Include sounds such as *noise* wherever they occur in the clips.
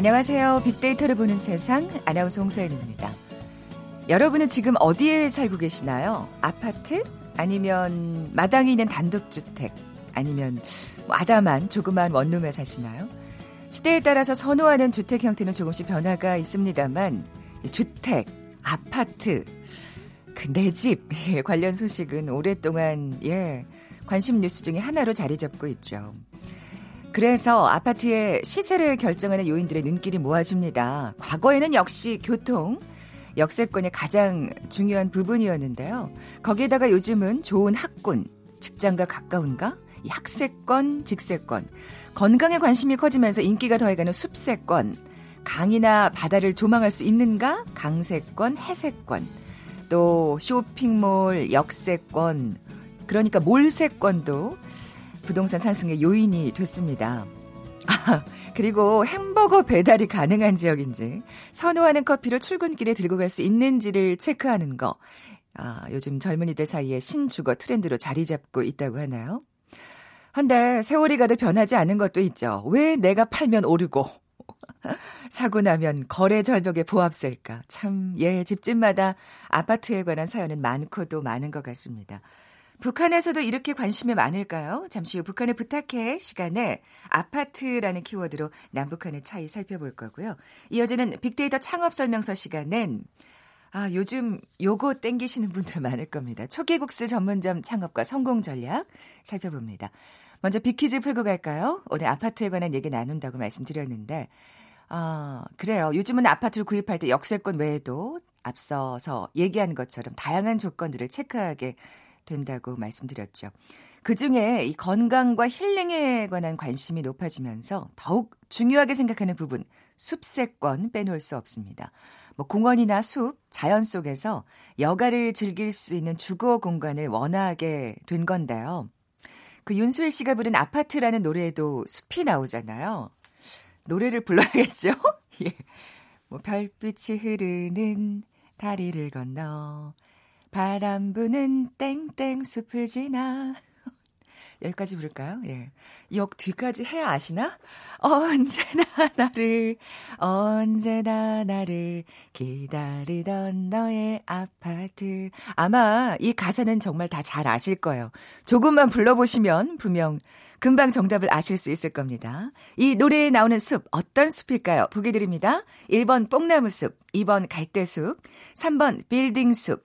안녕하세요. 빅데이터를 보는 세상 아나운서 홍소연입니다. 여러분은 지금 어디에 살고 계시나요? 아파트? 아니면 마당이 있는 단독주택? 아니면 뭐 아담한 조그만 원룸에 사시나요? 시대에 따라서 선호하는 주택 형태는 조금씩 변화가 있습니다만 주택, 아파트, 그내집 관련 소식은 오랫동안 예 관심 뉴스 중에 하나로 자리 잡고 있죠. 그래서 아파트의 시세를 결정하는 요인들의 눈길이 모아집니다. 과거에는 역시 교통, 역세권의 가장 중요한 부분이었는데요. 거기에다가 요즘은 좋은 학군, 직장과 가까운가? 이 학세권, 직세권, 건강에 관심이 커지면서 인기가 더해가는 숲세권, 강이나 바다를 조망할 수 있는가? 강세권, 해세권, 또 쇼핑몰, 역세권, 그러니까 몰세권도 부동산 상승의 요인이 됐습니다. 아, 그리고 햄버거 배달이 가능한 지역인지, 선호하는 커피를 출근길에 들고 갈 수 있는지를 체크하는 거. 아, 요즘 젊은이들 사이에 신주거 트렌드로 자리 잡고 있다고 하나요? 한데 세월이 가도 변하지 않은 것도 있죠. 왜 내가 팔면 오르고 *laughs* 사고 나면 거래 절벽에 보합셀까? 참, 예, 집집마다 아파트에 관한 사연은 많고도 많은 것 같습니다. 북한에서도 이렇게 관심이 많을까요? 잠시 후 북한을 부탁해 시간에 아파트라는 키워드로 남북한의 차이 살펴볼 거고요. 이어지는 빅데이터 창업 설명서 시간엔 아, 요즘 요거 땡기시는 분들 *laughs* 많을 겁니다. 초계국수 전문점 창업과 성공 전략 살펴봅니다. 먼저 빅퀴즈 풀고 갈까요? 오늘 아파트에 관한 얘기 나눈다고 말씀드렸는데, 아, 그래요. 요즘은 아파트를 구입할 때 역세권 외에도 앞서서 얘기한 것처럼 다양한 조건들을 체크하게 된다고 말씀드렸죠. 그 중에 이 건강과 힐링에 관한 관심이 높아지면서 더욱 중요하게 생각하는 부분, 숲세권 빼놓을 수 없습니다. 뭐 공원이나 숲, 자연 속에서 여가를 즐길 수 있는 주거 공간을 원하게 된 건데요. 그 윤수일 씨가 부른 아파트라는 노래에도 숲이 나오잖아요. 노래를 불러야겠죠? *laughs* 예. 뭐 별빛이 흐르는 다리를 건너 바람 부는 땡땡 숲을 지나. *laughs* 여기까지 부를까요? 예. 역 뒤까지 해야 아시나? 언제나 *laughs* 나를, 언제나 나를 기다리던 너의 아파트. 아마 이 가사는 정말 다 잘 아실 거예요. 조금만 불러보시면 분명 금방 정답을 아실 수 있을 겁니다. 이 노래에 나오는 숲, 어떤 숲일까요? 보기 드립니다. 1번 뽕나무 숲, 2번 갈대 숲, 3번 빌딩 숲,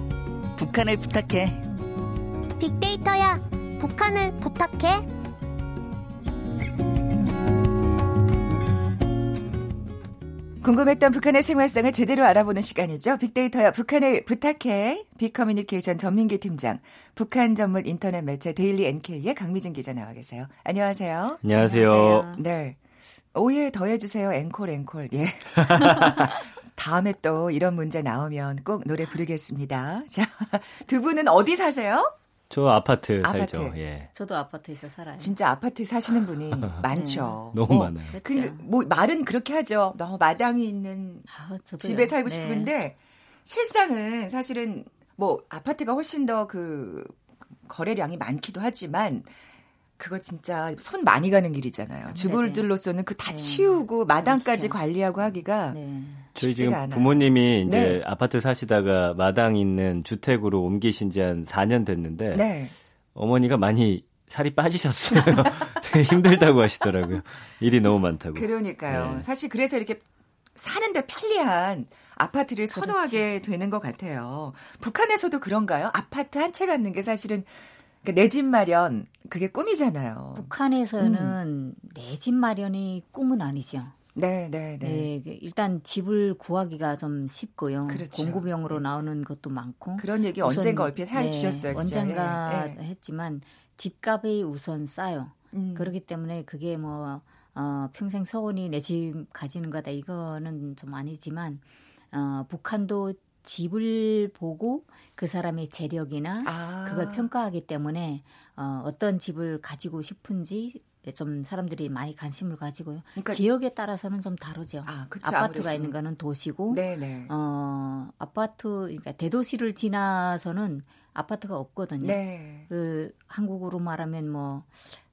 북한을 부탁해. 빅데이터야, 북한을 부탁해. 궁금했던 북한의 생활상을 제대로 알아보는 시간이죠. 빅데이터야 북한을 부탁해. 빅커뮤니케이션 전민기 팀장, 북한 전문 인터넷 매체 데일리 NK의 강미진 기자 나와 계세요. 안녕하세요. 안녕하세요. 네. 노래 더 해주세요. 앵콜, 앵콜. 예. *laughs* 다음에 또 이런 문제 나오면 꼭 노래 부르겠습니다. *laughs* 자, 두 분은 어디 사세요? 저 아파트, 아파트. 살죠. 예. 저도 아파트에서 살아요. 진짜 아파트 사시는 분이 *laughs* 많죠. 네. 너무 뭐, 많아요. 그, 뭐 말은 그렇게 하죠. 너무 마당이 있는 아, 집에 살고 네. 싶은데 실상은 사실은 뭐 아파트가 훨씬 더 그 거래량이 많기도 하지만 그거 진짜 손 많이 가는 길이잖아요. 주부들로서는 그 다 치우고 마당까지 그렇죠. 관리하고 하기가 네. 저희 지금 않아요. 부모님이 이제 네. 아파트 사시다가 마당 있는 주택으로 옮기신 지 한 4년 됐는데 네. 어머니가 많이 살이 빠지셨어요. *laughs* 되게 힘들다고 하시더라고요. 일이 너무 많다고. 그러니까요. 네. 사실 그래서 이렇게 사는데 편리한 아파트를 선호하게 되는 것 같아요. 북한에서도 그런가요? 아파트 한 채 갖는 게 사실은 그러니까 내 집 마련 그게 꿈이잖아요. 북한에서는 음. 내집 마련이 꿈은 아니죠. 네, 네, 네, 네. 그 일단 집을 구하기가 좀 쉽고요. 그렇죠. 공급형으로 네. 나오는 것도 많고. 그런 얘기 언젠가 얼핏 해 네, 주셨어요. 언젠가 네, 네. 했지만 집값이 우선 싸요. 음. 그렇기 때문에 그게 뭐 어, 평생 소원이 내 집 가지는 거다 이거는 좀 아니지만 어, 북한도 집을 보고 그 사람의 재력이나 아. 그걸 평가하기 때문에 어, 어떤 집을 가지고 싶은지 좀 사람들이 많이 관심을 가지고요. 그러니까, 지역에 따라서는 좀 다르죠. 아, 그쵸, 아파트가 아무래도. 있는 거는 도시고, 네네. 어 아파트 그러니까 대도시를 지나서는 아파트가 없거든요. 네. 그 한국으로 말하면 뭐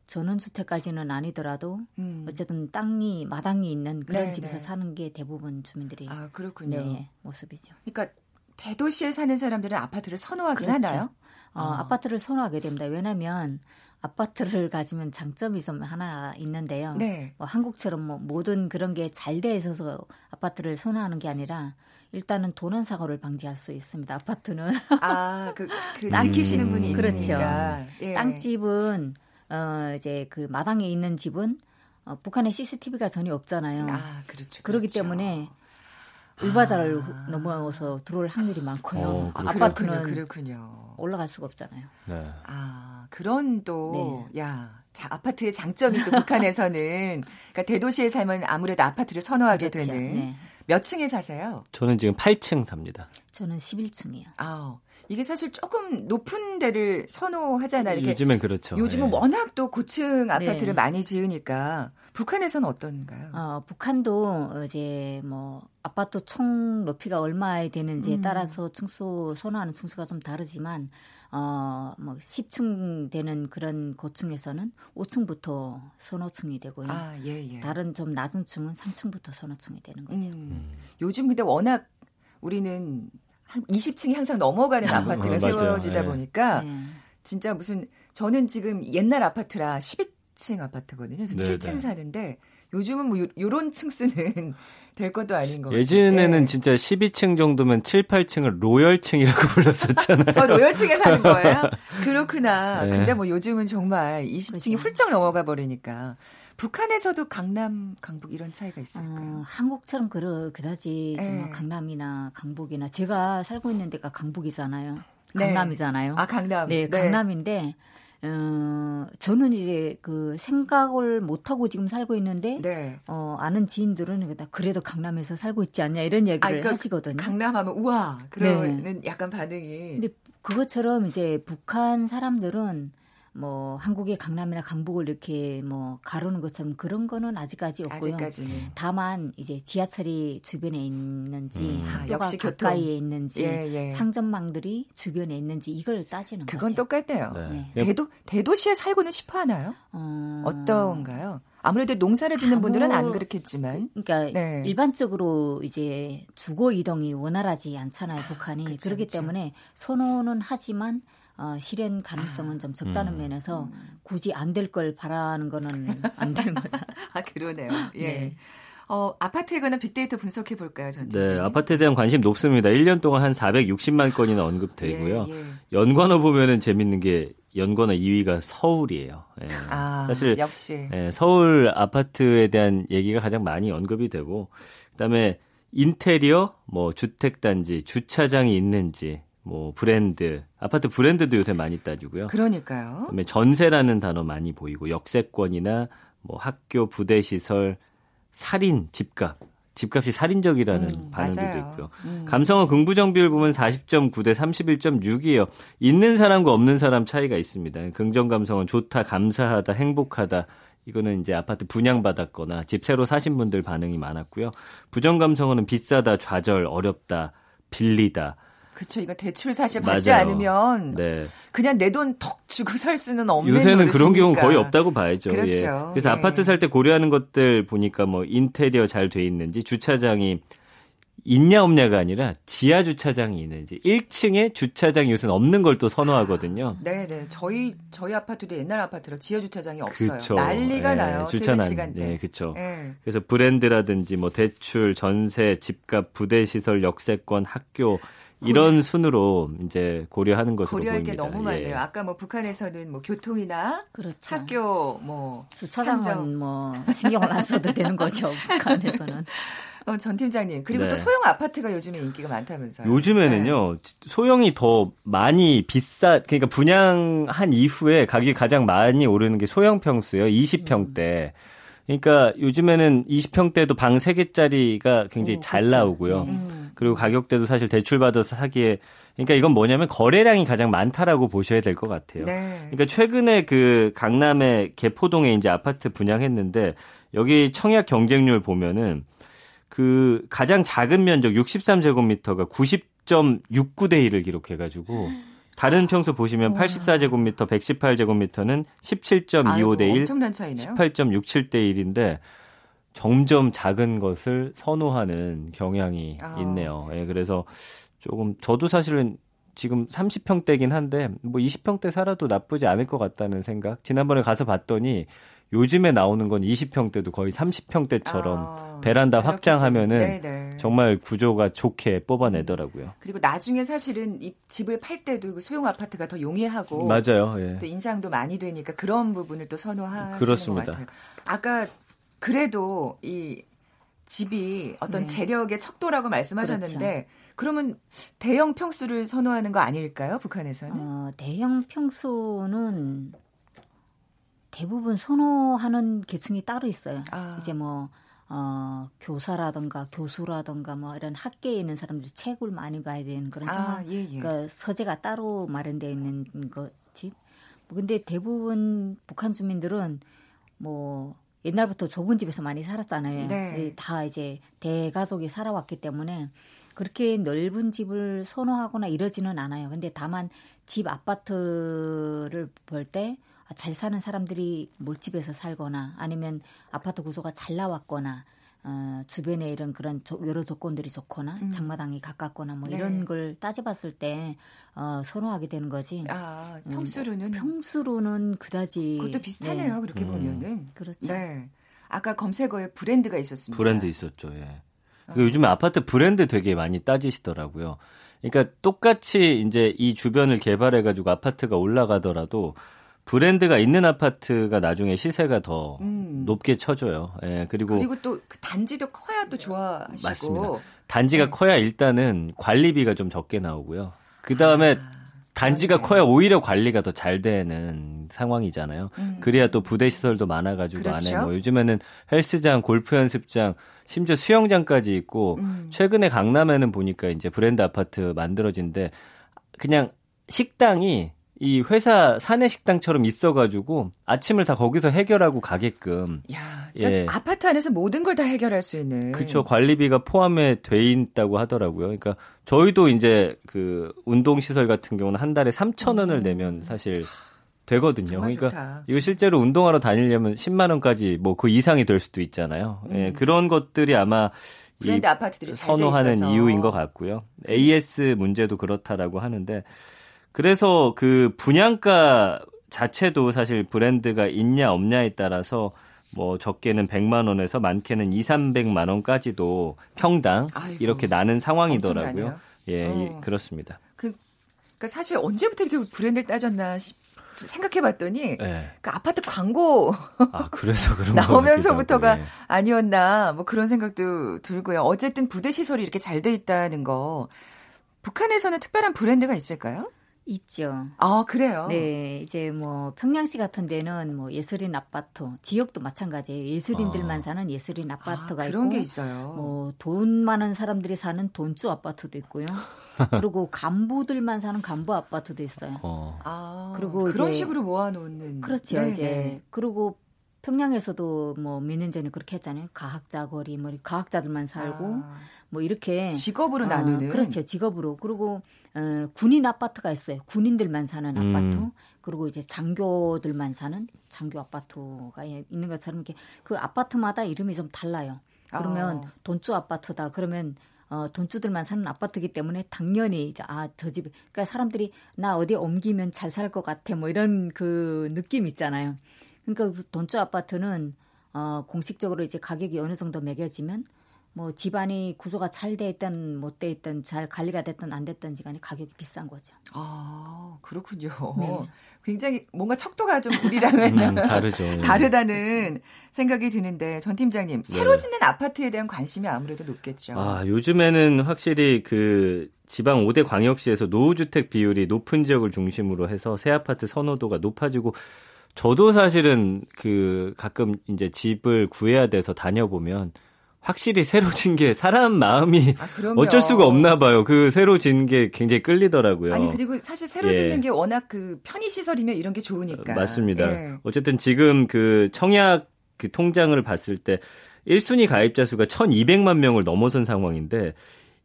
전원주택까지는 아니더라도 음. 어쨌든 땅이 마당이 있는 그런 네네. 집에서 사는 게 대부분 주민들이 아 그렇군요. 네, 모습이죠. 그러니까 대도시에 사는 사람들은 아파트를 선호하긴 그렇죠. 하나요? 어, 아. 아파트를 선호하게 됩니다. 왜냐하면 아파트를 *laughs* 가지면 장점이 좀 하나 있는데요. 네. 뭐 한국처럼 뭐 모든 그런 게 잘 돼 있어서 아파트를 선호하는 게 아니라 일단은 도난 사고를 방지할 수 있습니다. 아파트는 *laughs* 아, 그, 그 지키시는 분이 그렇죠. 있으니까. 예. 땅집은 어 이제 그 마당에 있는 집은 어, 북한에 CCTV가 전혀 없잖아요. 아, 그렇죠. 그렇기 그렇죠. 때문에 울바자를 아. 넘어서 들어올 확률이 많고요. 어, 아파트는 그렇군요. 올라갈 수가 없잖아요. 네. 아 그런 또 네. 야. 자, 아파트의 장점이 또 북한에서는 *laughs* 그러니까 대도시에 살면 아무래도 아파트를 선호하게 그렇죠. 되는 네. 몇 층에 사세요? 저는 지금 8층 삽니다. 저는 11층이요. 아, 이게 사실 조금 높은 데를 선호하잖아요. 이렇게 요즘엔 그렇죠. 요즘은 네. 워낙 또 고층 아파트를 네. 많이 지으니까 북한에서는 어떤가요? 어, 북한도 이제 뭐 아파트 총 높이가 얼마에 되는지에 음. 따라서 층수 선호하는 층수가 좀 다르지만 어, 뭐 10층 되는 그런 고층에서는 5층부터 선호층이 되고요. 아, 예, 예. 다른 좀 낮은 층은 3층부터 선호층이 되는 거죠. 음. 요즘 근데 워낙 우리는 한 20층이 항상 넘어가는 *laughs* 아, 아파트가 어, 세워지다 네. 보니까 네. 진짜 무슨 저는 지금 옛날 아파트라 12 층 아파트거든요. 그래서 네, 7층 네. 사는데 요즘은 뭐 요, 요런 층수는 *laughs* 될 것도 아닌 거 같아요. 예전에는 네. 진짜 12층 정도면 7, 8층을 로열층이라고 *laughs* 불렀었잖아요. 저 로열층에 사는 거예요? 그렇구나. 네. 근데 뭐 요즘은 정말 20층이 그렇죠. 훌쩍 넘어가 버리니까 북한에서도 강남, 강북 이런 차이가 있을까요? 어, 한국처럼 그러, 그다지 네. 강남이나 강북이나 제가 살고 있는 데가 강북이잖아요. 네. 강남이잖아요. 아 강남. 네, 네. 강남인데 어, 저는 이제 그 생각을 못 하고 지금 살고 있는데 네. 어, 아는 지인들은 그래도 강남에서 살고 있지 않냐 이런 얘기를 아, 그러니까 하시거든요. 강남하면 우와 그러는 네. 약간 반응이. 근데 그것처럼 이제 북한 사람들은 뭐 한국의 강남이나 강북을 이렇게 뭐 가르는 것처럼 그런 거는 아직까지 없고요. 아직까지는. 다만 이제 지하철이 주변에 있는지 음. 학교가 아, 가까이에 있는지 예, 예. 상점망들이 주변에 있는지 이걸 따지는 그건 거죠. 똑같네요. 네. 네. 대도 대도시에 살고는 싶어 하나요? 어... 어떤가요? 아무래도 농사를 짓는 분들은 안 그렇겠지만. 그러니까 네. 일반적으로 이제 주거 이동이 원활하지 않잖아요, 북한이. 그쵸, 그렇기 그쵸. 때문에 선호는 하지만 어, 실현 가능성은 좀 적다는 음. 면에서 굳이 안 될 걸 바라는 거는 안 되는 거죠. *laughs* 아 그러네요. 예. 네. 어, 아파트에 관한 빅데이터 분석해 볼까요, 전 네, 아파트에 대한 관심 높습니다. 1년 동안 한 460만 건이나 언급되고요. 예, 예. 연관어 보면은 재밌는 게 연관어 2위가 서울이에요. 예. 아, 사실 역시 예, 서울 아파트에 대한 얘기가 가장 많이 언급이 되고 그다음에 인테리어, 뭐 주택 단지, 주차장이 있는지 뭐 브랜드, 아파트 브랜드도 요새 많이 따지고요. 그러니까요. 그다음에 전세라는 단어 많이 보이고 역세권이나 뭐 학교 부대 시설, 살인, 집값. 집값이 살인적이라는 음, 반응도. 있고요. 음. 감성어 긍부정 비율 보면 40.9대 31.6이에요. 있는 사람과 없는 사람 차이가 있습니다. 긍정 감성은 좋다, 감사하다, 행복하다. 이거는 이제 아파트 분양받았거나 집 새로 사신 분들 반응이 많았고요. 부정 감성어는 비싸다, 좌절, 어렵다, 빌리다. 그렇죠. 이거 대출 사실 받지 맞아요. 않으면 네. 그냥 내 돈 턱 주고 살 수는 없는 요새는 노릇이니까. 그런 경우 거의 없다고 봐야죠. 그렇죠. 예. 그래서 네. 아파트 살 때 고려하는 것들 보니까 뭐 인테리어 잘 돼 있는지 주차장이 있냐 없냐가 아니라 지하 주차장이 있는지 1층에 주차장이 요새는 없는 걸 또 선호하거든요. 네, 네. 저희 저희 아파트도 옛날 아파트라 지하 주차장이 없어요. 그쵸. 난리가 네, 나요. 주차장 시간대. 네, 그렇죠. 네. 그래서 브랜드라든지 뭐 대출, 전세, 집값, 부대 시설, 역세권, 학교 이런 순으로 이제 고려하는 것으로 고려할 보입니다. 게 너무 많네요. 예. 아까 뭐 북한에서는 뭐 교통이나 그렇죠. 학교 뭐 주차장은 뭐 신경을 안 써도 되는 거죠. *laughs* 북한에서는. 어, 전 팀장님 그리고 네. 또 소형 아파트가 요즘에 인기가 많다면서요. 요즘에는요 네. 소형이 더 많이 비싸 그러니까 분양한 이후에 가격이 가장 많이 오르는 게 소형 평수예요. 20평대. 음. 그러니까 요즘에는 20평대도 방 3개짜리가 굉장히 오, 잘 그치. 나오고요. 네. 그리고 가격대도 사실 대출 받아서 사기에 그러니까 이건 뭐냐면 거래량이 가장 많다라고 보셔야 될 것 같아요. 네. 그러니까 최근에 그 강남의 개포동에 이제 아파트 분양했는데 여기 청약 경쟁률 보면은 그 가장 작은 면적 63제곱미터가 90.69대 1을 기록해 가지고 다른 평수 보시면 84제곱미터, 118제곱미터는 17.25대 1, 18.67대 1인데 점점 작은 것을 선호하는 경향이 아. 있네요. 예, 그래서 조금 저도 사실은 지금 30평대긴 한데 뭐 20평대 살아도 나쁘지 않을 것 같다는 생각. 지난번에 가서 봤더니 요즘에 나오는 건 20평대도 거의 30평대처럼 아, 베란다 확장하면은 네네. 정말 구조가 좋게 뽑아내더라고요. 그리고 나중에 사실은 이 집을 팔 때도 소형 아파트가 더 용이하고 맞아요. 예. 또 인상도 많이 되니까 그런 부분을 또 선호하시는 그렇습니다. 것 같아요. 아까 그래도 이 집이 어떤 네. 재력의 척도라고 말씀하셨는데 그렇죠. 그러면 대형 평수를 선호하는 거 아닐까요? 북한에서는? 어, 대형 평수는 대부분 선호하는 계층이 따로 있어요. 아. 이제 뭐 어, 교사라든가 교수라든가 뭐 이런 학계에 있는 사람들이 책을 많이 봐야 되는 그런 아, 상황. 예, 예. 그러니까 서재가 따로 마련되어 있는 거지. 뭐 근데 대부분 북한 주민들은 뭐 옛날부터 좁은 집에서 많이 살았잖아요. 네. 다 이제 대가족이 살아왔기 때문에 그렇게 넓은 집을 선호하거나 이러지는 않아요. 근데 다만 집 아파트를 볼 때 잘 사는 사람들이 몰집에서 살거나 아니면 아파트 구조가 잘 나왔거나 어, 주변에 이런 그런 조, 여러 조건들이 좋거나 음. 장마당이 가깝거나 뭐 네. 이런 걸 따져봤을 때 어, 선호하게 되는 거지. 아 평수로는 음, 평수로는 그다지 그것도 비슷하네요. 네. 그렇게 음. 보면은 그렇죠. 네. 아까 검색어에 브랜드가 있었습니다. 브랜드 있었죠. 예. 그 요즘에 아파트 브랜드 되게 많이 따지시더라고요. 그러니까 똑같이 이제 이 주변을 개발해 가지고 아파트가 올라가더라도 브랜드가 있는 아파트가 나중에 시세가 더 음. 높게 쳐줘요. 예, 그리고 그리고 또 그 단지도 커야 또 좋아하시고 맞습니다. 단지가 네. 커야 일단은 관리비가 좀 적게 나오고요. 그 다음에 아. 단지가. 커야 오히려 관리가 더 잘 되는 상황이잖아요. 음. 그래야 또 부대 시설도 많아가지고 그렇죠? 안에 뭐 요즘에는 헬스장, 골프 연습장, 심지어 수영장까지 있고 음. 최근에 강남에는 보니까 이제 브랜드 아파트 만들어진데 그냥 식당이 이 회사 사내 식당처럼 있어가지고 아침을 다 거기서 해결하고 가게끔. 야, 그러니까 예. 아파트 안에서 모든 걸 다 해결할 수 있는. 그렇죠. 관리비가 포함에 돼 있다고 하더라고요. 그러니까 저희도 이제 그 운동 시설 같은 경우는 한 달에 3천 원을 음. 내면 사실 되거든요. 그러니까 좋다. 이거 실제로 운동하러 다니려면 10만 원까지 뭐 그 이상이 될 수도 있잖아요. 예, 음. 예, 그런 것들이 아마 브랜드 아파트들이 선호하는 이유인 것 같고요. AS 문제도 그렇다라고 하는데 그래서 그 분양가 자체도 사실 브랜드가 있냐 없냐에 따라서 뭐 적게는 100만 원에서 많게는 2, 300만 원까지도 평당 아이고, 이렇게 나는 상황이더라고요. 예, 어. 그렇습니다. 그 그러니까 사실 언제부터 이렇게 브랜드를 따졌나 싶 생각해봤더니 네. 그 아파트 광고 아 그래서 그런 *laughs* 나오면서부터가 네. 아니었나 뭐 그런 생각도 들고요. 어쨌든 부대 시설이 이렇게 잘 돼 있다는 거 북한에서는 특별한 브랜드가 있을까요? 있죠. 아, 그래요? 네. 이제 뭐 평양시 같은 데는 뭐 예술인 아파트, 지역도 마찬가지예요. 예술인들만 아. 사는 예술인 아파트가 아, 있고 그런 게 있어요. 뭐 돈 많은 사람들이 사는 돈주 아파트도 있고요. *laughs* 그리고 간부들만 사는 간부 아파트도 있어요. 어. 아, 그리고 그런 식으로 모아 놓는. 그렇죠. 네네. 이제 네. 그리고 평양에서도 뭐 몇 년 전에 그렇게 했잖아요. 과학자 거리, 뭐 과학자들만 살고 아. 뭐 이렇게 직업으로 어, 나누는. 그렇죠. 직업으로. 그리고 어, 군인 아파트가 있어요. 군인들만 사는 음. 아파트. 그리고 이제 장교들만 사는 장교 아파트가 있는 것처럼 이렇게 그 아파트마다 이름이 좀 달라요. 그러면 어. 돈주 아파트다. 그러면 어, 돈주들만 사는 아파트이기 때문에 당연히 이제 아, 저 집에 그러니까 사람들이 나 어디 옮기면 잘 살 것 같아. 뭐 이런 그 느낌 있잖아요. 그러니까 그 돈주 아파트는 어, 공식적으로 이제 가격이 어느 정도 매겨지면 뭐 집안이 구조가 잘 돼 있든 못 돼 있든 잘 관리가 됐든 안 됐든지 간에 가격이 비싼 거죠. 아 그렇군요. 네. 굉장히 뭔가 척도가 좀 우리랑은 음, 다르죠. 예. *laughs* 다르다는 생각이 드는데 전 팀장님 새로 네. 짓는 아파트에 대한 관심이 아무래도 높겠죠. 아 요즘에는 확실히 그 지방 5대 광역시에서 노후주택 비율이 높은 지역을 중심으로 해서 새 아파트 선호도가 높아지고 저도 사실은 그 가끔 이제 집을 구해야 돼서 다녀보면 확실히 새로 진 게 사람 마음이 아, 어쩔 수가 없나 봐요. 그 새로 진 게 굉장히 끌리더라고요. 아니 그리고 사실 새로 예. 짓는 게 워낙 그 편의 시설이면 이런 게 좋으니까. 맞습니다. 예. 어쨌든 지금 그 청약 그 통장을 봤을 때 1순위 가입자 수가 1,200만 명을 넘어선 상황인데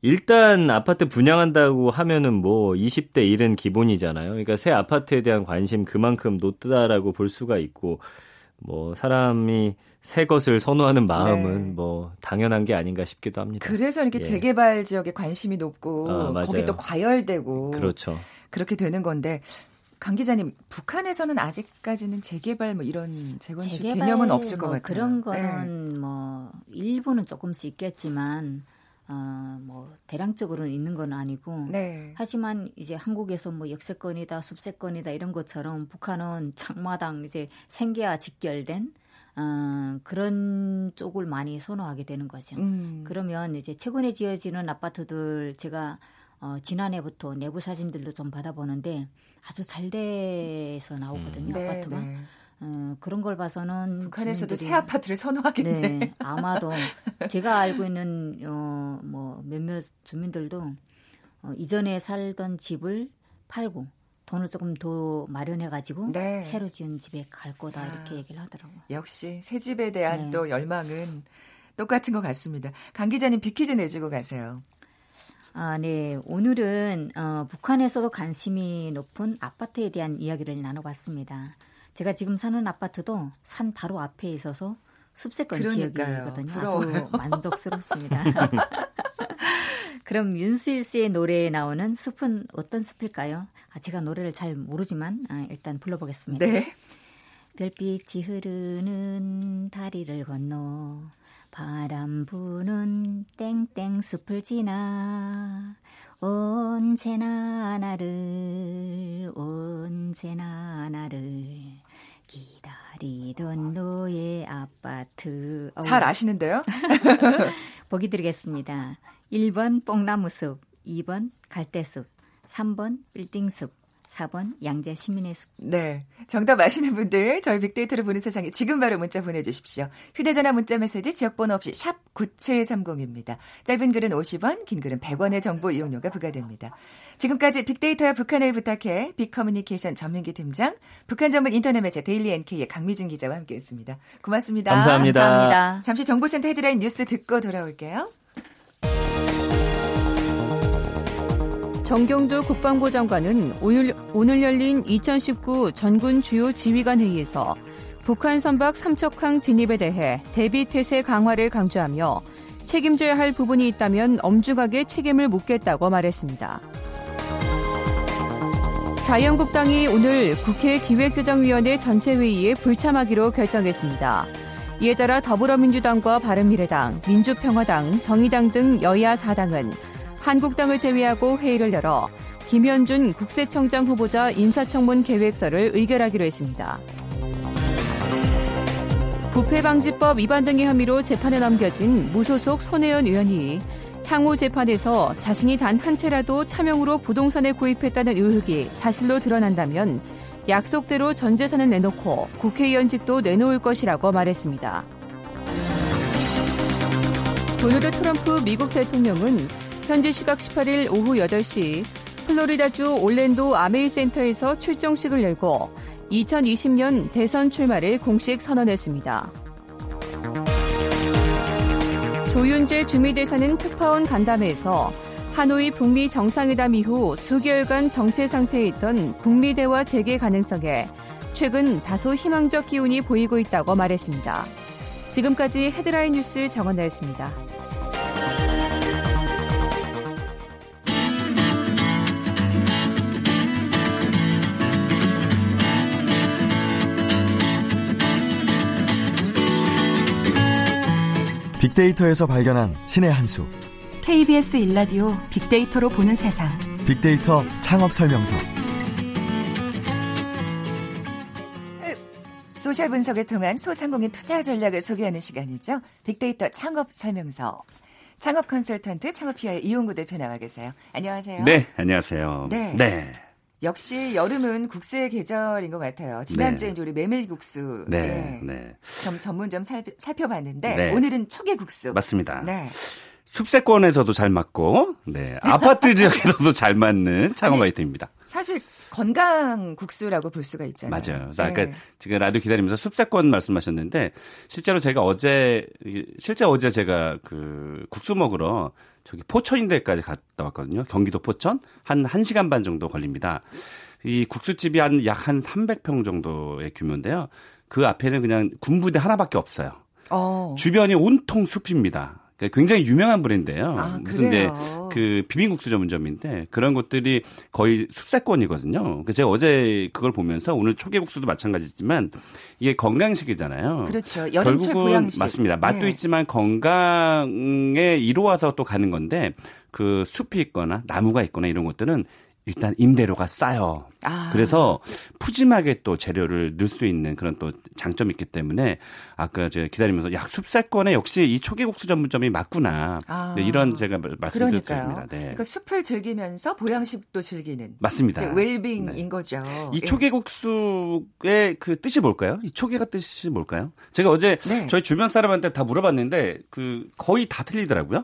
일단 아파트 분양한다고 하면은 뭐 20대 1은 기본이잖아요. 그러니까 새 아파트에 대한 관심 그만큼 높다라고 볼 수가 있고 뭐 사람이 새 것을 선호하는 마음은 네. 뭐 당연한 게 아닌가 싶기도 합니다. 그래서 이렇게 예. 재개발 지역에 관심이 높고 아, 거기 또 과열되고 그렇죠. 그렇게 되는 건데 강 기자님, 북한에서는 아직까지는 재개발 뭐 이런 재건축 개념은 없을 뭐 것 같아요. 그런 거는 네. 뭐 일부는 조금씩 있겠지만 어, 뭐 대량적으로는 있는 건 아니고 네. 하지만 이제 한국에서 뭐 역세권이다 숲세권이다 이런 것처럼 북한은 장마당 이제 생계와 직결된 어, 그런 쪽을 많이 선호하게 되는 거죠. 음. 그러면 이제 최근에 지어지는 아파트들 제가 어, 지난해부터 내부 사진들도 좀 받아보는데 아주 잘 돼서 나오거든요 음. 아파트가. 네, 네. 어, 그런 걸 봐서는 북한에서도 새 아파트를 선호하겠네. 네, 아마도 *laughs* 제가 알고 있는 어, 뭐 몇몇 주민들도 어, 이전에 살던 집을 팔고 돈을 조금 더 마련해 가지고 네. 새로 지은 집에 갈 거다 아, 이렇게 얘기를 하더라고요. 역시 새 집에 대한 네. 또 열망은 똑같은 것 같습니다. 강 기자님 비키즈 내주고 가세요. 아, 네. 오늘은 어, 북한에서도 관심이 높은 아파트에 대한 이야기를 나눠봤습니다. 제가 지금 사는 아파트도 산 바로 앞에 있어서 숲세권 지역이거든요. 부러워요. 아주 *laughs* 만족스럽습니다. *laughs* 그럼 윤수일 씨의 노래에 나오는 숲은 어떤 숲일까요? 아, 제가 노래를 잘 모르지만 아, 일단 불러보겠습니다. 네. 별빛이 흐르는 다리를 건너 바람 부는 땡땡 숲을 지나 언제나 나를 언제나 나를 기다리던 너의 아파트 잘 아시는데요? *laughs* 보기 드리겠습니다. 1번 뽕나무숲 2번 갈대숲 3번 빌딩숲 4번 양재 시민의 숲. 네. 정답 아시는 분들 저희 빅데이터를 보는 세상에 지금 바로 문자 보내주십시오. 휴대전화 문자 메시지 지역번호 없이 샵 9730입니다. 짧은 글은 50원, 긴 글은 100원의 정보 이용료가 부과됩니다. 지금까지 빅데이터야 북한을 부탁해 빅커뮤니케이션 전민기 팀장, 북한 전문 인터넷 매체 데일리 NK의 강미진 기자와 함께했습니다. 고맙습니다. 감사합니다. 감사합니다. 잠시 정보센터 헤드라인 뉴스 듣고 돌아올게요. 정경도 국방부 장관은 오늘, 오늘 열린 2019 전군 주요 지휘관 회의에서 북한 선박 삼척항 진입에 대해 대비 태세 강화를 강조하며 책임져야 할 부분이 있다면 엄중하게 책임을 묻겠다고 말했습니다. 자유한국당이 오늘 국회 기획재정위원회 전체 회의에 불참하기로 결정했습니다. 이에 따라 더불어민주당과 바른미래당, 민주평화당, 정의당 등 여야 4당은 한국당을 제외하고 회의를 열어 김현준 국세청장 후보자 인사청문 계획서를 의결하기로 했습니다. 부패방지법 위반 등의 혐의로 재판에 넘겨진 무소속 손혜연 의원이 향후 재판에서 자신이 단 한 채라도 차명으로 부동산을 구입했다는 의혹이 사실로 드러난다면 약속대로 전 재산을 내놓고 국회의원직도 내놓을 것이라고 말했습니다. 도널드 트럼프 미국 대통령은 현지 시각 18일 오후 8시 플로리다주 올랜도 아메이 센터에서 출정식을 열고 2020년 대선 출마를 공식 선언했습니다. 조윤재 주미대사는 특파원 간담회에서 하노이 북미 정상회담 이후 수개월간 정체 상태에 있던 북미 대화 재개 가능성에 최근 다소 희망적 기운이 보이고 있다고 말했습니다. 지금까지 헤드라인 뉴스 정원나였습니다. 빅데이터에서 발견한 신의 한 수. KBS 일라디오 빅데이터로 보는 세상. 빅데이터 창업 설명서. 소셜 분석을 통한 소상공인 투자 전략을 소개하는 시간이죠. 빅데이터 창업 설명서. 창업 컨설턴트 창업피아의 이용구 대표 나와 계세요. 안녕하세요. 네, 안녕하세요. 네. 네. 역시 여름은 국수의 계절인 것 같아요. 지난주에 네. 우리 메밀국수 네, 네. 네. 점 전문점 살, 살펴봤는데 네. 오늘은 초계국수 맞습니다. 네. 숲세권에서도 잘 맞고, 네 아파트 *laughs* 지역에서도 잘 맞는 창업 아이템입니다. 사실 건강 국수라고 볼 수가 있잖아요. 맞아요. 네. 아까 지금 라디오 기다리면서 숲세권 말씀하셨는데 실제로 제가 어제 실제 어제 제가 그 국수 먹으러 저기 포천인대까지 갔다 왔거든요. 경기도 포천 한 1시간 반 정도 걸립니다. 이 국수집이 한약한 300평 정도의 규모인데요. 그 앞에는 그냥 군부대 하나밖에 없어요. 어. 주변이 온통 숲입니다. 그러니까 굉장히 유명한 브랜드예요. 아, 무슨 이제 그 비빔국수 전문점인데 그런 것들이 거의 숲세권이거든요. 제가 어제 그걸 보면서 오늘 초계국수도 마찬가지지만 이게 건강식이잖아요. 그렇죠. 여름철 보양식. 맞습니다. 맛도 네. 있지만 건강에 이루어서 또 가는 건데 그 숲이 있거나 나무가 있거나 이런 것들은 일단 임대료가 싸요. 아. 그래서 푸짐하게 또 재료를 넣을 수 있는 그런 또 장점이 있기 때문에 아까 제가 기다리면서 야 숲세권에 역시 이 초계국수 전문점이 맞구나 아. 네, 이런 제가 말씀드렸습니다. 네. 그러니까 숲을 즐기면서 보양식도 즐기는 맞습니다. 웰빙인 네. 거죠. 이 예. 초계국수의 그 뜻이 뭘까요? 이 초계가 뜻이 뭘까요? 제가 어제 네. 저희 주변 사람한테 다 물어봤는데 그 거의 다 틀리더라고요.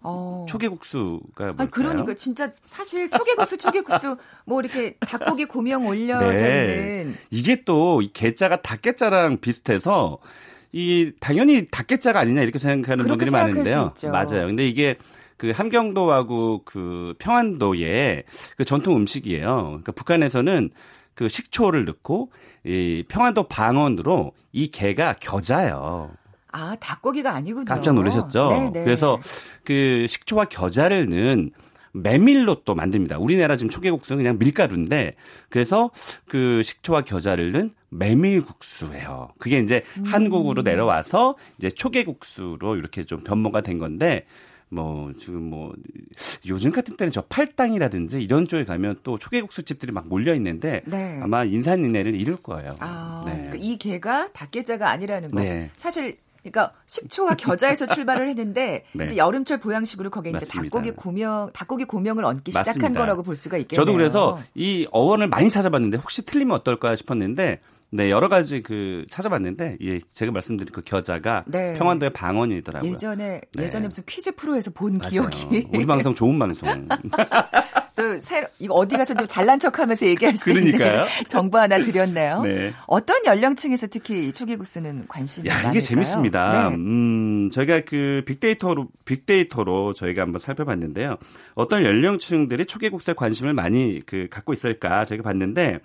어. 초계국수가 뭘까요? 아니, 그러니까 진짜 사실 초계국수 *laughs* 초계국수 뭐 이렇게 닭고기 고명 올려져 네. 있는 이게 또 이 개자가 닭개자랑 비슷해서 이 당연히 닭개자가 아니냐 이렇게 생각하는 분들이 많은데요. 맞아요. 근데 이게 그 함경도하고 그 평안도의 그 전통 음식이에요. 그러니까 북한에서는 그 식초를 넣고 이 평안도 방언으로 이 개가 겨자요. 아, 닭고기가 아니군요. 깜짝 놀라셨죠? 네네. 네. 그래서 그 식초와 겨자를 넣은 메밀로 또 만듭니다. 우리나라 지금 초계국수는 그냥 밀가루인데 그래서 그 식초와 겨자를 넣은 메밀국수예요. 그게 이제 음. 한국으로 내려와서 이제 초계국수로 이렇게 좀 변모가 된 건데 뭐 지금 뭐 요즘 같은 때는 저 팔당이라든지 이런 쪽에 가면 또 초계국수 집들이 막 몰려 있는데 네. 아마 인산인해를 이룰 거예요. 아, 네. 그러니까 이 개가 닭게자가 아니라는 거. 네. 사실 그러니까 식초와 겨자에서 *laughs* 출발을 했는데 네. 이제 여름철 보양식으로 거기에 이제 닭고기 고명 닭고기 고명을 얹기 맞습니다. 시작한 거라고 볼 수가 있겠네요. 저도 그래서 이 어원을 많이 찾아봤는데 혹시 틀리면 어떨까 싶었는데 네, 여러 가지 그 찾아봤는데 예, 제가 말씀드린 그 겨자가 네. 평안도의 방언이더라고요. 예전에 네. 예전에 무슨 퀴즈 프로에서 본 맞아요. 기억이. 우리 방송 좋은 방송. *laughs* 또 새로 이거 어디 가서 또 잘난 척하면서 얘기할 수 그러니까요. 있는 정보 하나 드렸네요. *laughs* 네. 어떤 연령층에서 특히 초계국수는 관심이 야, 많을까요? 이게 재밌습니다. 네. 음, 저희가 그 빅데이터로 빅데이터로 저희가 한번 살펴봤는데요. 어떤 연령층들이 초계국수에 관심을 많이 그 갖고 있을까 저희가 봤는데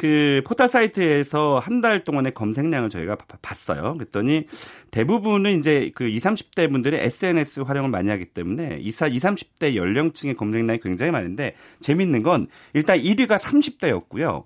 그 포털 사이트에서 한 달 동안의 검색량을 저희가 봤어요. 그랬더니 대부분은 이제 그 20, 30대 분들이 SNS 활용을 많이 하기 때문에 20, 30대 연령층의 검색량이 굉장히 많은데 재밌는 건 일단 1위가 30대였고요.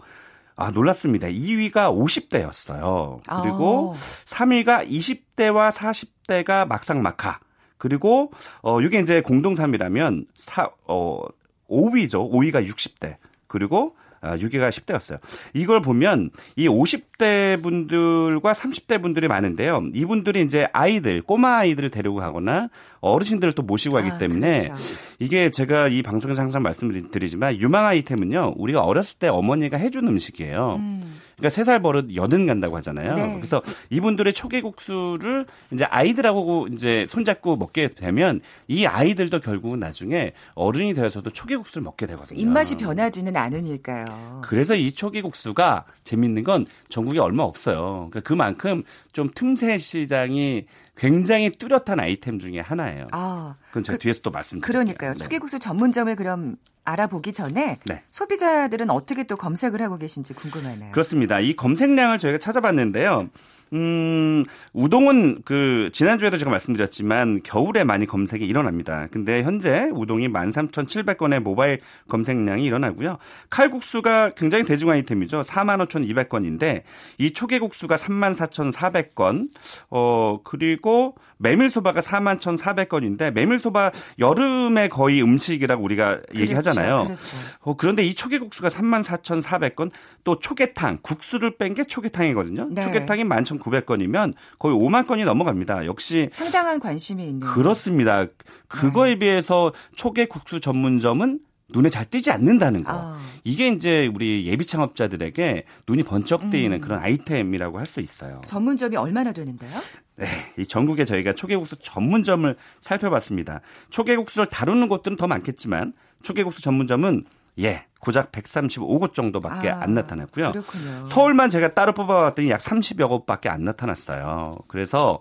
아, 놀랐습니다. 2위가 50대였어요. 그리고 아. 3위가 20대와 40대가 막상 막하. 그리고 어 이게 이제 공동 3위라면 사 어 5위죠. 5위가 60대. 그리고 6위가 아, 10대였어요. 이걸 보면 이 50대 분들과 30대 분들이 많은데요. 이분들이 이제 아이들, 꼬마 아이들을 데리고 가거나 어르신들을 또 모시고 가기 아, 때문에 그렇죠. 이게 제가 이 방송에서 항상 말씀드리지만 유망 아이템은요. 우리가 어렸을 때 어머니가 해준 음식이에요. 음. 그러니까 세 살 버릇 여든 간다고 하잖아요. 네. 그래서 이분들의 초계국수를 이제 아이들하고 이제 손잡고 먹게 되면 이 아이들도 결국은 나중에 어른이 되어서도 초계국수를 먹게 되거든요. 입맛이 변하지는 않으니까요. 그래서 이 초계국수가 재밌는 건 전국에 얼마 없어요. 그러니까 그만큼 좀 틈새 시장이 굉장히 뚜렷한 아이템 중에 하나예요. 아, 그건 제가 그, 뒤에서 또 말씀드릴게요. 그러니까요. 네. 초계국수 전문점을 그럼 알아보기 전에 네. 소비자들은 어떻게 또 검색을 하고 계신지 궁금하네요. 그렇습니다. 이 검색량을 저희가 찾아봤는데요. 음, 우동은 그 지난주에도 제가 말씀드렸지만 겨울에 많이 검색이 일어납니다. 근데 현재 우동이 13,700건의 모바일 검색량이 일어나고요. 칼국수가 굉장히 대중 아이템이죠. 45,200건인데 이 초계국수가 34,400건. 어, 그리고 메밀소바가 41,400건인데 메밀소바 여름에 거의 음식이라고 우리가 그렇죠, 얘기하잖아요. 그렇죠. 어, 그런데 이 초계국수가 34,400건 또 초계탕 국수를 뺀 게 초계탕이거든요. 네. 초계탕이 11,900건이면 거의 5만 건이 넘어갑니다. 역시 상당한 관심이 있는 그렇습니다. 그거에 네. 비해서 초계 국수 전문점은 눈에 잘 띄지 않는다는 거. 아. 이게 이제 우리 예비 창업자들에게 눈이 번쩍 뜨이는 음. 그런 아이템이라고 할 수 있어요. 전문점이 얼마나 되는데요? 네, 이 전국에 저희가 초계국수 전문점을 살펴봤습니다. 초계국수를 다루는 곳들은 더 많겠지만 초계국수 전문점은 예, 고작 135곳 정도밖에 아, 안 나타났고요. 그렇군요. 서울만 제가 따로 뽑아봤더니 약 30여 곳밖에 안 나타났어요. 그래서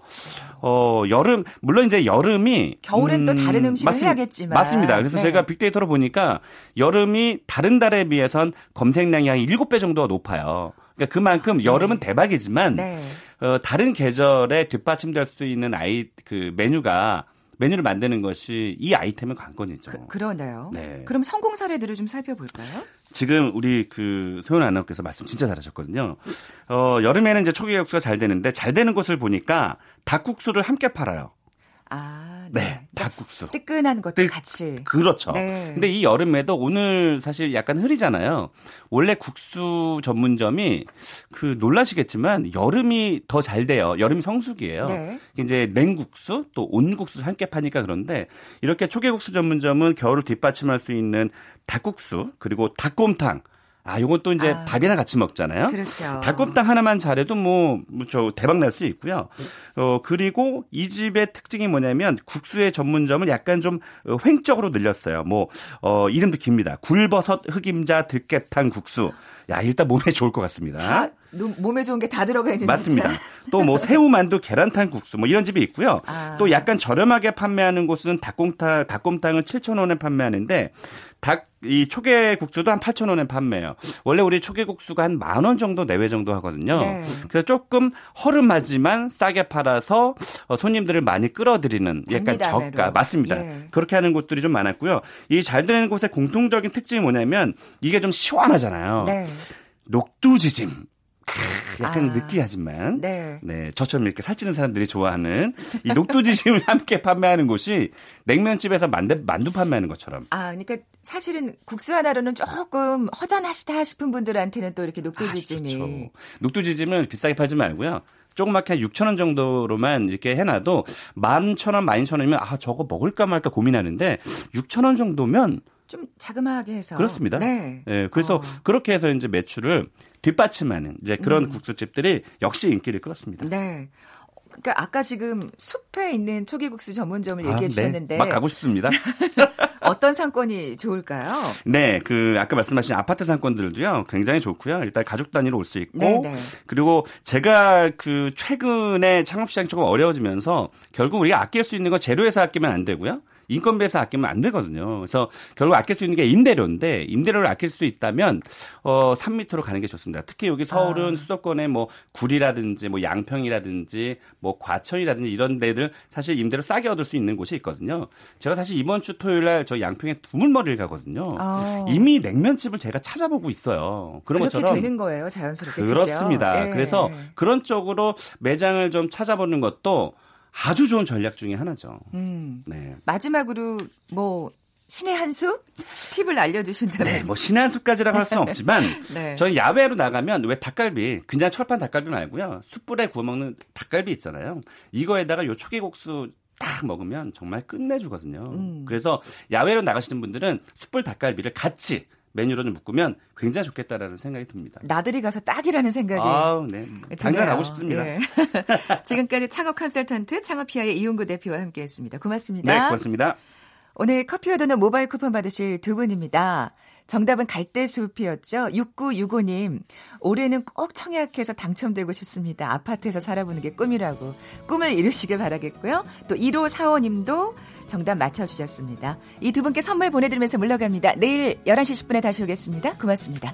어 여름 물론 이제 여름이 겨울엔 음, 또 다른 음식을 맞습, 해야겠지만 맞습니다. 그래서 네. 제가 빅데이터로 보니까 여름이 다른 달에 비해선 검색량이 한 7배 정도가 높아요. 그러니까 그만큼 네. 여름은 대박이지만 네. 어, 다른 계절에 뒷받침될 수 있는 아이 그 메뉴가 메뉴를 만드는 것이 이 아이템의 관건이죠. 그, 러네요 네. 그럼 성공 사례들을 좀 살펴볼까요? 지금 우리 그 소연 아나운서께서 말씀 진짜 잘하셨거든요. 어, 여름에는 이제 초계국수가 잘 되는데 잘 되는 곳을 보니까 닭국수를 함께 팔아요. 아, 네. 네. 닭국수. 뜨끈한 것도 같이. 그렇죠. 네. 근데 이 여름에도 오늘 사실 약간 흐리잖아요. 원래 국수 전문점이 그 놀라시겠지만 여름이 더 잘 돼요. 여름이 성수기예요. 네. 이제 냉국수 또 온국수 함께 파니까 그런데 이렇게 초계국수 전문점은 겨울을 뒷받침할 수 있는 닭국수 그리고 닭곰탕 아, 요건 또 이제 아, 밥이랑 같이 먹잖아요. 그렇죠. 닭곰탕 하나만 잘해도 뭐, 뭐, 저, 대박 날 수 있고요. 어, 그리고 이 집의 특징이 뭐냐면 국수의 전문점을 약간 좀 어, 횡적으로 늘렸어요. 뭐, 어, 이름도 깁니다. 굴버섯 흑임자 들깨탕 국수. 야, 일단 몸에 좋을 것 같습니다. 다, 몸에 좋은 게 다 들어가 있는 맞습니다. 또 뭐 새우 만두 계란탕 국수 뭐 이런 집이 있고요. 아. 또 약간 저렴하게 판매하는 곳은 닭곰탕 닭곰탕을 7,000원에 판매하는데 닭 이 초계 국수도 한 8,000원에 판매해요. 원래 우리 초계 국수가 한 만 원 정도 내외 정도 하거든요. 네. 그래서 조금 허름하지만 싸게 팔아서 어, 손님들을 많이 끌어들이는 약간 저가 맞습니다. 예. 그렇게 하는 곳들이 좀 많았고요. 이 잘 되는 곳의 공통적인 특징이 뭐냐면 이게 좀 시원하잖아요. 네. 녹두지짐. 약간 아, 느끼하지만 네. 네 저처럼 이렇게 살찌는 사람들이 좋아하는 이 녹두지심을 *laughs* 함께 판매하는 곳이 냉면집에서 만두, 만두 판매하는 것처럼. 아 그러니까 사실은 국수 하나로는 조금 허전하시다 싶은 분들한테는 또 이렇게 녹두지짐이. 아, 그렇죠. 녹두지짐은 비싸게 팔지 말고요. 조그맣게 한 6천 원 정도로만 이렇게 해놔도 만천 원, 만천 원이면 아 저거 먹을까 말까 고민하는데 6천 원 정도면 좀 자그마하게 해서 그렇습니다. 네. 네 그래서 어. 그렇게 해서 이제 매출을 뒷받침하는 이제 그런 음. 국수집들이 역시 인기를 끌었습니다. 네. 그러니까 아까 지금 숲에 있는 초계국수 전문점을 아, 얘기해 네. 주셨는데 막 가고 싶습니다. *laughs* 어떤 상권이 좋을까요? 네, 그 아까 말씀하신 아파트 상권들도요 굉장히 좋고요. 일단 가족 단위로 올 수 있고 네네. 네. 그리고 제가 그 최근에 창업 시장이 조금 어려워지면서 결국 우리가 아낄 수 있는 거 재료에서 아끼면 안 되고요. 인건비에서 아끼면 안 되거든요. 그래서 결국 아낄 수 있는 게 임대료인데 임대료를 아낄 수 있다면 어, 산 밑으로 가는 게 좋습니다. 특히 여기 서울은 아. 수도권에 뭐 구리라든지 뭐 양평이라든지 뭐 과천이라든지 이런 데들 사실 임대료 싸게 얻을 수 있는 곳이 있거든요. 제가 사실 이번 주 토요일 날 저 양평에 두물머리를 가거든요. 아. 이미 냉면집을 제가 찾아보고 있어요. 그런 그렇게 것처럼 되는 거예요, 자연스럽게. 그렇습니다. 예. 그래서 그런 쪽으로 매장을 좀 찾아보는 것도 아주 좋은 전략 중의 하나죠. 음. 네. 마지막으로 뭐 신의 한 수? 팁을 알려주신다면. 네, 뭐 신의 한 수까지라고 할 수는 *laughs* 없지만, 네. 저희 야외로 나가면 왜 닭갈비, 그냥 철판 닭갈비 말고요. 숯불에 구워 먹는 닭갈비 있잖아요. 이거에다가 요 초계국수 딱 먹으면 정말 끝내주거든요. 음. 그래서 야외로 나가시는 분들은 숯불 닭갈비를 같이 메뉴로 좀 묶으면 굉장히 좋겠다라는 생각이 듭니다. 나들이 가서 딱이라는 생각이 아, 네. 당장 가고 싶습니다. 예. *laughs* 지금까지 창업 컨설턴트 창업피아의 이용구 대표와 함께했습니다. 고맙습니다. 네, 고맙습니다. 오늘 커피와 도넛 모바일 쿠폰 받으실 두 분입니다. 정답은 갈대숲이었죠. 6965님, 올해는 꼭 청약해서 당첨되고 싶습니다. 아파트에서 살아보는 게 꿈이라고. 꿈을 이루시길 바라겠고요. 또 1545님도 정답 맞춰주셨습니다. 이 두 분께 선물 보내드리면서 물러갑니다. 내일 11시 10분에 다시 오겠습니다. 고맙습니다.